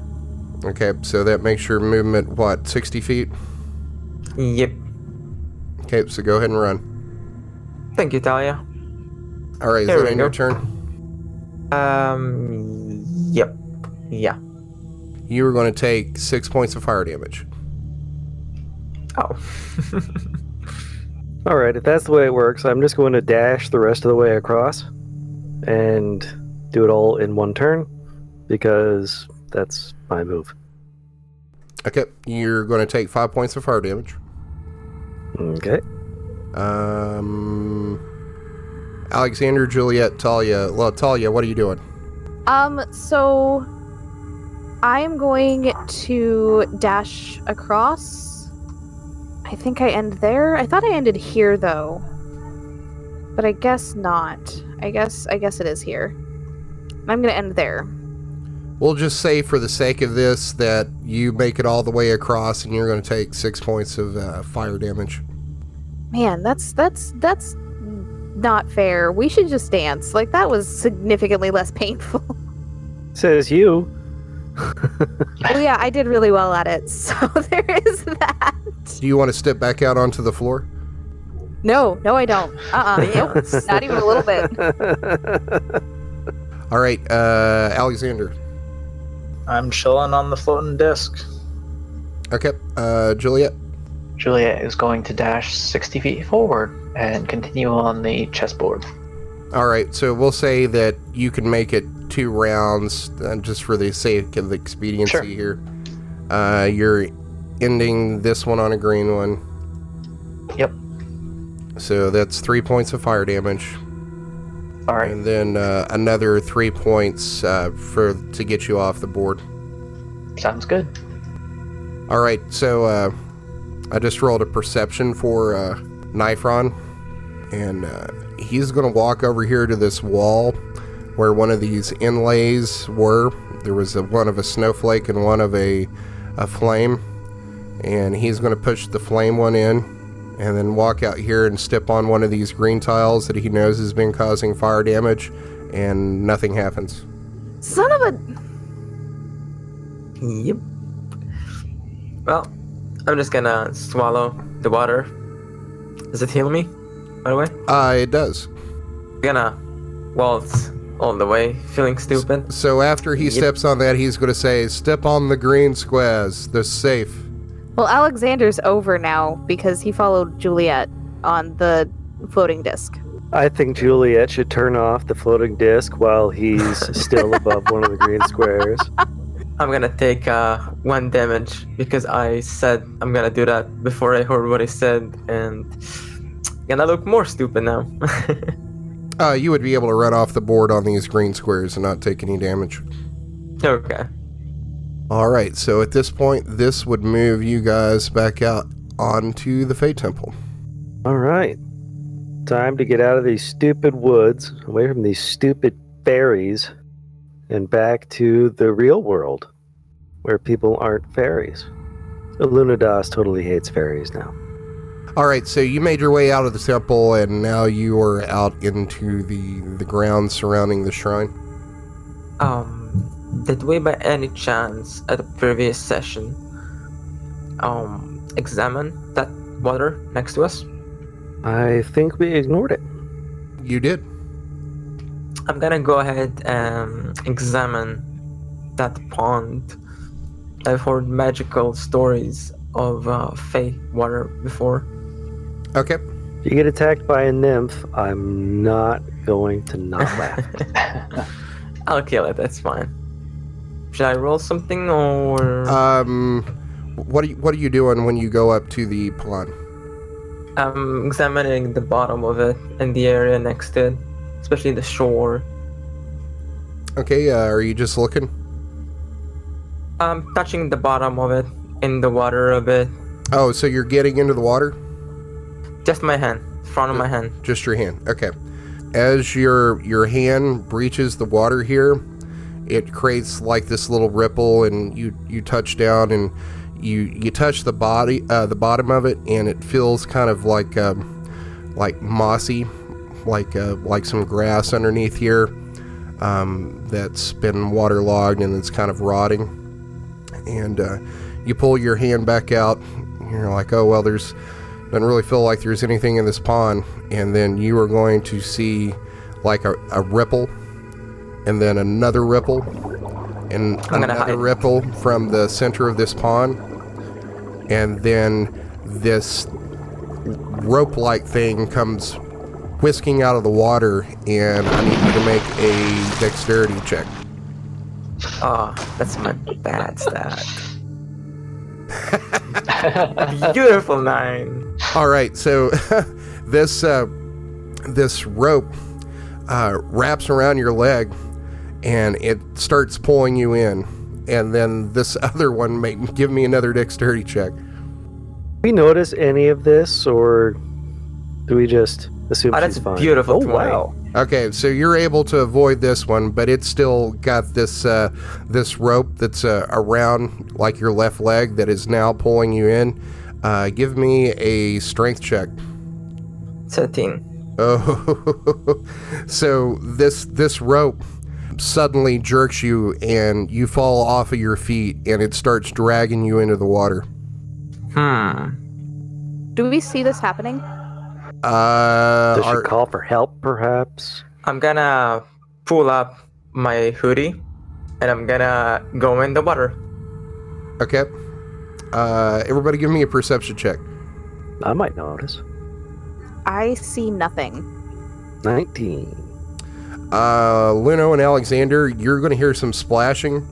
A: Okay, so that makes your movement what sixty feet.
F: Yep.
A: Okay, so go ahead and run.
F: Thank you, Talia.
A: All right, is
F: There
A: that your turn?
F: Um. Yep. Yeah.
A: You are going to take six points of fire damage.
F: Oh.
D: All right, if that's the way it works, I'm just going to dash the rest of the way across and do it all in one turn because that's my move.
A: Okay, you're going to take five points of fire damage.
D: Okay.
A: Um, Alexander, Juliet, Talia. Well, Talia, what are you doing?
C: Um, so I am going to dash across. I think I end there. I thought I ended here though. But I guess not. I guess I guess it is here. I'm gonna end there.
A: We'll just say, for the sake of this, that you make it all the way across, and you're going to take six points of uh, fire damage.
C: Man, that's that's that's not fair. We should just dance. Like that was significantly less painful.
D: Says you.
C: oh yeah, I did really well at it. So there is that.
A: Do you want to step back out onto the floor?
C: No, no, I don't. Uh, uh nope, not even a little bit.
A: All right, uh, Alexander.
E: I'm chilling on the floating disc.
A: Okay, uh, Juliet.
B: Juliet is going to dash 60 feet forward and continue on the chessboard.
A: All right, so we'll say that you can make it two rounds, uh, just for the sake of expediency
B: Sure.
A: here. Uh, you're ending this one on a green one.
B: Yep.
A: So that's three points of fire damage.
B: All right.
A: and then uh, another three points uh, for to get you off the board.
B: Sounds good.
A: All right, so uh, I just rolled a perception for uh, Nifron, and uh, he's going to walk over here to this wall where one of these inlays were. There was a, one of a snowflake and one of a, a flame, and he's going to push the flame one in, and then walk out here and step on one of these green tiles that he knows has been causing fire damage, and nothing happens.
C: Son of a.
F: Yep. Well, I'm just gonna swallow the water. Does it heal me? By the way,
A: Uh, it does.
F: gonna waltz all the way, feeling stupid.
A: So after he
F: Yep.
A: steps on that, he's going to say, "Step on the green squares. They're safe."
C: Well, Alexander's over now because he followed Juliet on the floating disc.
D: I think Juliet should turn off the floating disc while he's still above one of the green squares.
F: I'm gonna take uh, one damage because I said I'm gonna do that before I heard what he said, and gonna look more stupid now.
A: Uh, you would be able to run off the board on these green squares and not take any damage.
F: okay.
A: All right. So at this point, this would move you guys back out onto the Fate Temple.
D: All right. Time to get out of these stupid woods, away from these stupid fairies, and back to the real world where people aren't fairies. Lunadas totally hates fairies now.
A: All right. So you made your way out of the temple, and now you are out into the the grounds surrounding the shrine.
F: Um, did we by any chance at a previous session um examine that water next to us?
D: I think we ignored it.
A: You did.
F: I'm gonna go ahead and examine that pond. I've heard magical stories of uh, Fey water before.
A: Okay.
D: If you get attacked by a nymph, I'm not going to not laugh.
F: I'll kill it. That's fine. Should I roll something or
A: Um, what are you What are you doing when you go up to the pond?
F: I'm examining the bottom of it and the area next to it, especially the shore.
A: Okay. Uh, are you just looking?
F: I'm touching the bottom of it in the water a bit.
A: Oh, so you're getting into the water?
F: Just my hand, front of my hand.
A: Just your hand. Okay. As your your hand breaches the water here, it creates like this little ripple, and you you touch down and you you touch the body uh, the bottom of it, and it feels kind of like um, like mossy, like uh, like some grass underneath here um, that's been waterlogged and it's kind of rotting. And uh, you pull your hand back out. You're like, oh well, there's doesn't really feel like there's anything in this pond. And then you are going to see like a, a ripple, and then another ripple, and
F: I'm
A: another
F: hide.
A: ripple from the center of this pond, and then this rope-like thing comes whisking out of the water, and I need you to make a dexterity check.
F: Oh, that's my bad stat. Beautiful nine.
A: All right, so this uh, this rope uh, wraps around your leg, and it starts pulling you in. And then this other one, may give me another dexterity check.
D: we notice any of this, or do we just assume
F: Oh,
D: she's
F: that's
D: fine?
F: beautiful,
D: Oh
F: Dwayne.
D: wow!
A: Okay, so you're able to avoid this one, but it's still got this uh, this rope that's uh, around like your left leg that is now pulling you in. Uh, give me a strength check.
F: 13.
A: Oh, so this this rope suddenly jerks you, and you fall off of your feet, and it starts dragging you into the water.
F: Hmm.
C: Do we see this happening?
A: Uh,
D: Does she
A: are-
D: call for help, perhaps?
F: I'm gonna pull up my hoodie and I'm gonna go in the water.
A: okay. Uh, everybody, give me a perception check.
D: I might notice.
C: I see nothing.
D: 19.
A: Uh, Luno and Alexander, you're going to hear some splashing,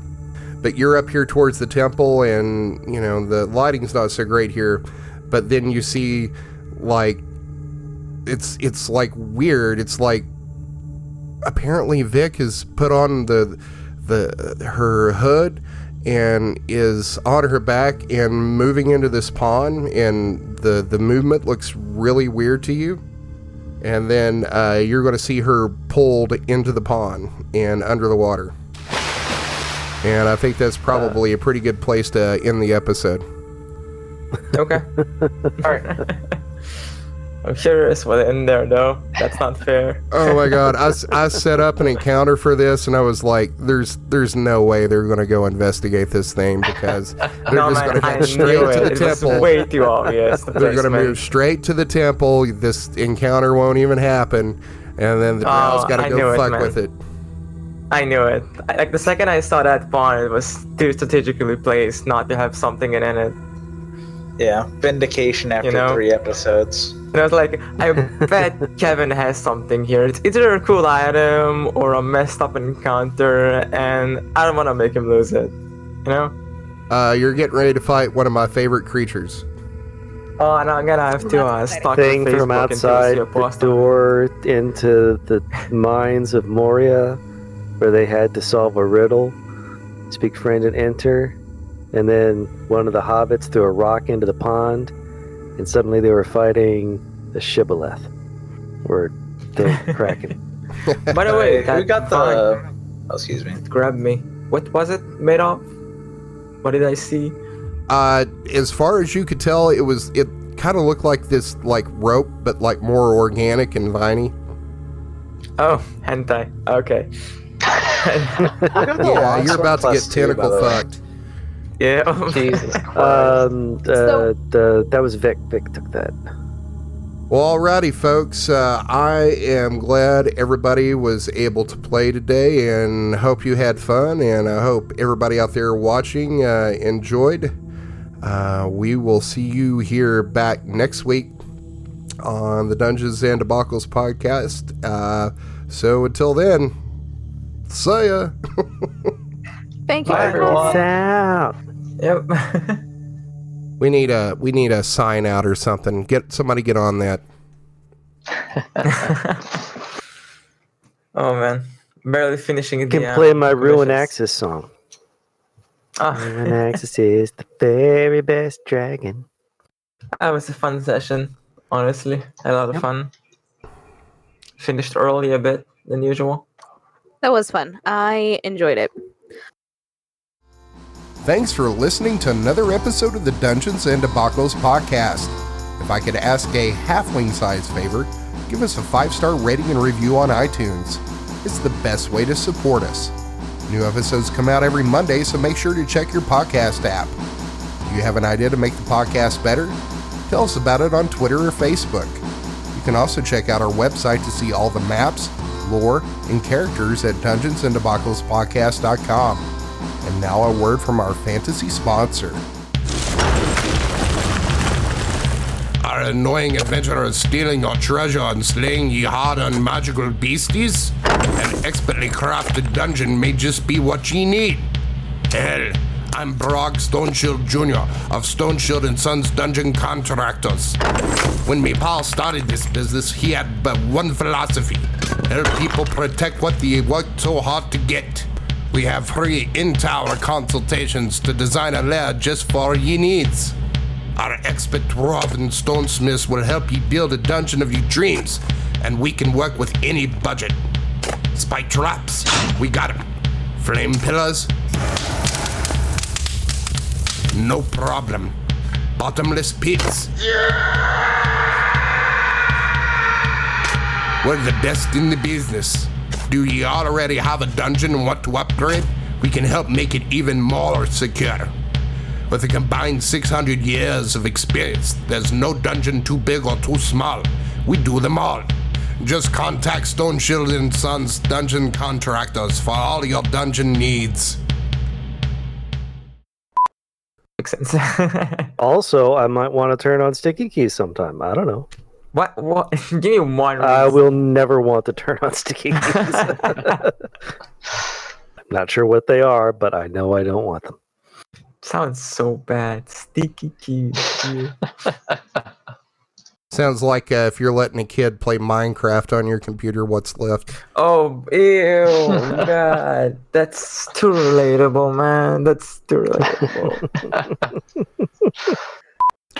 A: but you're up here towards the temple, and you know the lighting's not so great here. But then you see, like, it's it's like weird. It's like apparently Vic has put on the the her hood and is on her back and moving into this pond and the the movement looks really weird to you and then uh, you're going to see her pulled into the pond and under the water and i think that's probably a pretty good place to end the episode
F: Okay. Alright. I'm curious what in there though. That's not fair.
A: oh my god I, I set up an encounter for this and i was like there's there's no way they're going to go investigate this thing because they're
F: no
A: just
F: man,
A: going to
F: I
A: head
F: knew
A: straight
F: it.
A: to the
F: it
A: temple
F: way too obvious. the
A: They're going to move straight to the temple. This encounter won't even happen. And then the Drow's
F: Oh,
A: got to
F: I
A: go fuck
F: man.
A: with it.
F: I knew it. I, like the second I saw that pond, it was too strategically placed not to have something in it.
E: Yeah, vindication after
F: know?
E: three episodes.
F: And I was like, I bet Kevin has something here. It's either a cool item or a messed up encounter, and I don't want to make him lose it. You know?
A: Uh, you're getting ready to fight one of my favorite creatures.
F: Oh, and I'm gonna have to uh, stalk your
D: Thing
F: Facebook
D: from outside
F: see
D: the
F: post.
D: door into the mines of Moria, where they had to solve a riddle. Speak friend and enter. And then one of the hobbits threw a rock into the pond, and suddenly they were fighting the shibboleth, or the kraken.
F: By the way,
E: Hey,
F: that
E: got
F: vine
E: the? Oh, excuse me.
F: Grab me. What was it made of? What did I see?
A: Uh, as far as you could tell, it was it kind of looked like this like rope, but like more organic and viney.
F: Oh, hentai. Okay.
A: Yeah, you're about to get
E: plus
A: tentacle
E: the
A: fucked.
F: Yeah.
B: Jesus Christ.
D: Um, uh,
C: So-
D: the, that was Vic. Vic took that.
A: Well, alrighty, folks. Uh, I am glad everybody was able to play today, and hope you had fun. And I hope everybody out there watching uh, enjoyed. Uh, we will see you here back next week on the Dungeons and Debacles podcast. Uh, so until then, see ya.
C: Thank you.
B: Bye, everyone.
D: Peace out.
F: Yep.
A: we need a we need a sign out or something. Get somebody get on that.
F: oh man, barely finishing
D: I
F: the.
D: can
F: uh,
D: play my Ruin
F: missions.
D: Axis song.
F: Ah,
D: Ruin Axis is the very best dragon.
F: that was a fun session. Honestly, a lot of
D: Yep.
F: fun. Finished early a bit than usual.
C: That was fun. I enjoyed it.
A: Thanks for listening to another episode of the Dungeons and Debacles podcast. If I could ask a halfling size favor, give us a five star rating and review on iTunes. It's the best way to support us. New episodes come out every Monday, so make sure to check your podcast app. Do you have an idea to make the podcast better? Tell us about it on Twitter or Facebook. You can also check out our website to see all the maps, lore, and characters at Dungeons and Debacles dungeonsanddebaclespodcast.com. And now a word from our fantasy sponsor. Are annoying adventurers stealing your treasure and slaying ye hard on magical beasties? An expertly crafted dungeon may just be what ye need. Hell, I'm Brog Stoneshield Jr. of Stoneshield and Sons Dungeon Contractors. When me pal started this business, he had but one philosophy help people protect what they worked so hard to get. We have free in-tower consultations to design a lair just for ye needs. Our expert dwarf and stonesmiths will help you build a dungeon of your dreams, and we can work with any budget. Spike traps, we got 'em. Flame pillars, no problem. Bottomless pits. Yeah! We're the best in the business. Do you already have a dungeon and want to upgrade? We can help make it even more secure. With a combined 600 years of experience, there's no dungeon too big or too small. We do them all. Just contact Stoneshield and Sons Dungeon Contractors for all your dungeon needs.
F: Makes sense.
D: Also, I might want to turn on sticky keys sometime. I don't know.
F: What? What? Give me one.
D: I will never want to turn on sticky keys. I'm not sure what they are, but I know I don't want them.
F: Sounds so bad. Sticky keys.
A: Sounds like uh, if you're letting a kid play Minecraft on your computer, what's left?
F: Oh, ew, God, that's too relatable, man. That's too relatable.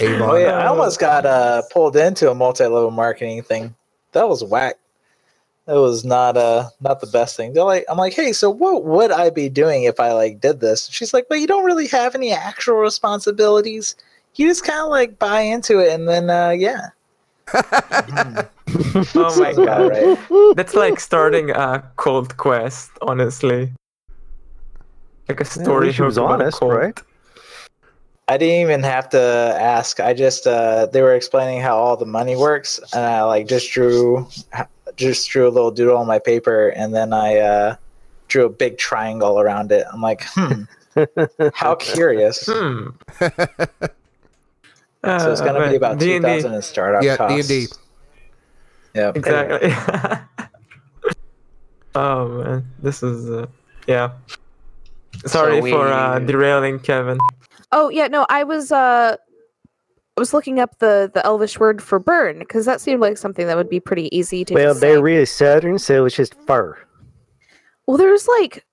A: Avon.
E: Oh yeah, I almost got uh pulled into a multi-level marketing thing. That was whack. That was not uh not the best thing. They're like, I'm like, hey, so what would I be doing if I like did this? She's like, well, you don't really have any actual responsibilities. You just kind of like buy into it, and then uh yeah.
F: oh my God,
E: right.
F: that's like starting a cult quest, honestly. Like a story
D: least she was honest,
F: cult.
D: right?
E: I didn't even have to ask. I just uh they were explaining how all the money works, and I like just drew just drew a little doodle on my paper, and then I uh drew a big triangle around it. I'm like, hmm, how curious.
F: Hmm.
E: So it's gonna be about two thousand in startup
A: Yeah,
E: costs.
A: D&D.
E: Yeah,
F: Exactly. oh man, this is uh, yeah. Sorry
B: we-
F: for uh, derailing Kevin.
C: Oh yeah, no, I was uh I was looking up the the Elvish word for burn because that seemed like something that would be pretty easy to.
D: Well,
C: just
D: they're
C: say.
D: really southern, so it's just fur.
C: well, there's like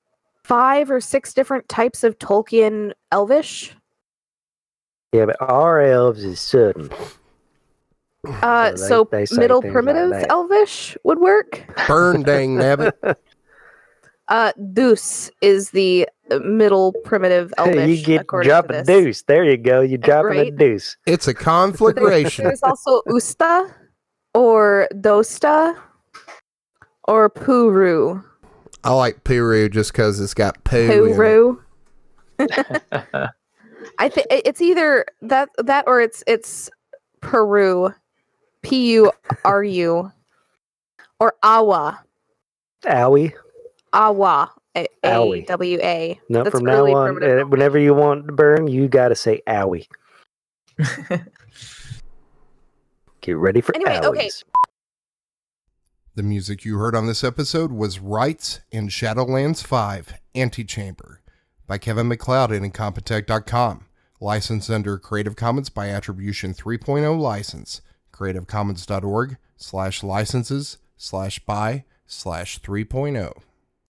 C: five or six different types of Tolkien Elvish.
D: Yeah, but our elves is southern.
C: Uh,
D: So they-
C: so
D: they
C: middle
D: things like
C: primitive. Elvish would work.
A: Burn dang nabbit.
C: Uh, Deuce is the middle primitive Elvish.
D: you get
C: according
D: drop
C: to
D: a deuce. There you go. You dropping a deuce.
A: It's a conflagration.
C: there's also Usta, or Dosta, or Puru.
A: I like Puru just because it's got poo. in it.
C: Puru. I think it's either that that or it's it's Peru, P U R U, or Awa,
D: Owie.
C: Awa, A
D: Owie.
C: W A.
D: No,
C: That's
D: from
C: really
D: now on, uh, whenever you want to burn, you got to say owie. Get ready for
C: Anyway,
D: owies.
C: okay.
G: The music you heard on this episode was Rights in Shadowlands 5 Antechamber by Kevin MacLeod at Incompetech.com. Licensed under Creative Commons by Attribution 3.0 license. CreativeCommons.org slash licenses slash by slash oh. 3.0.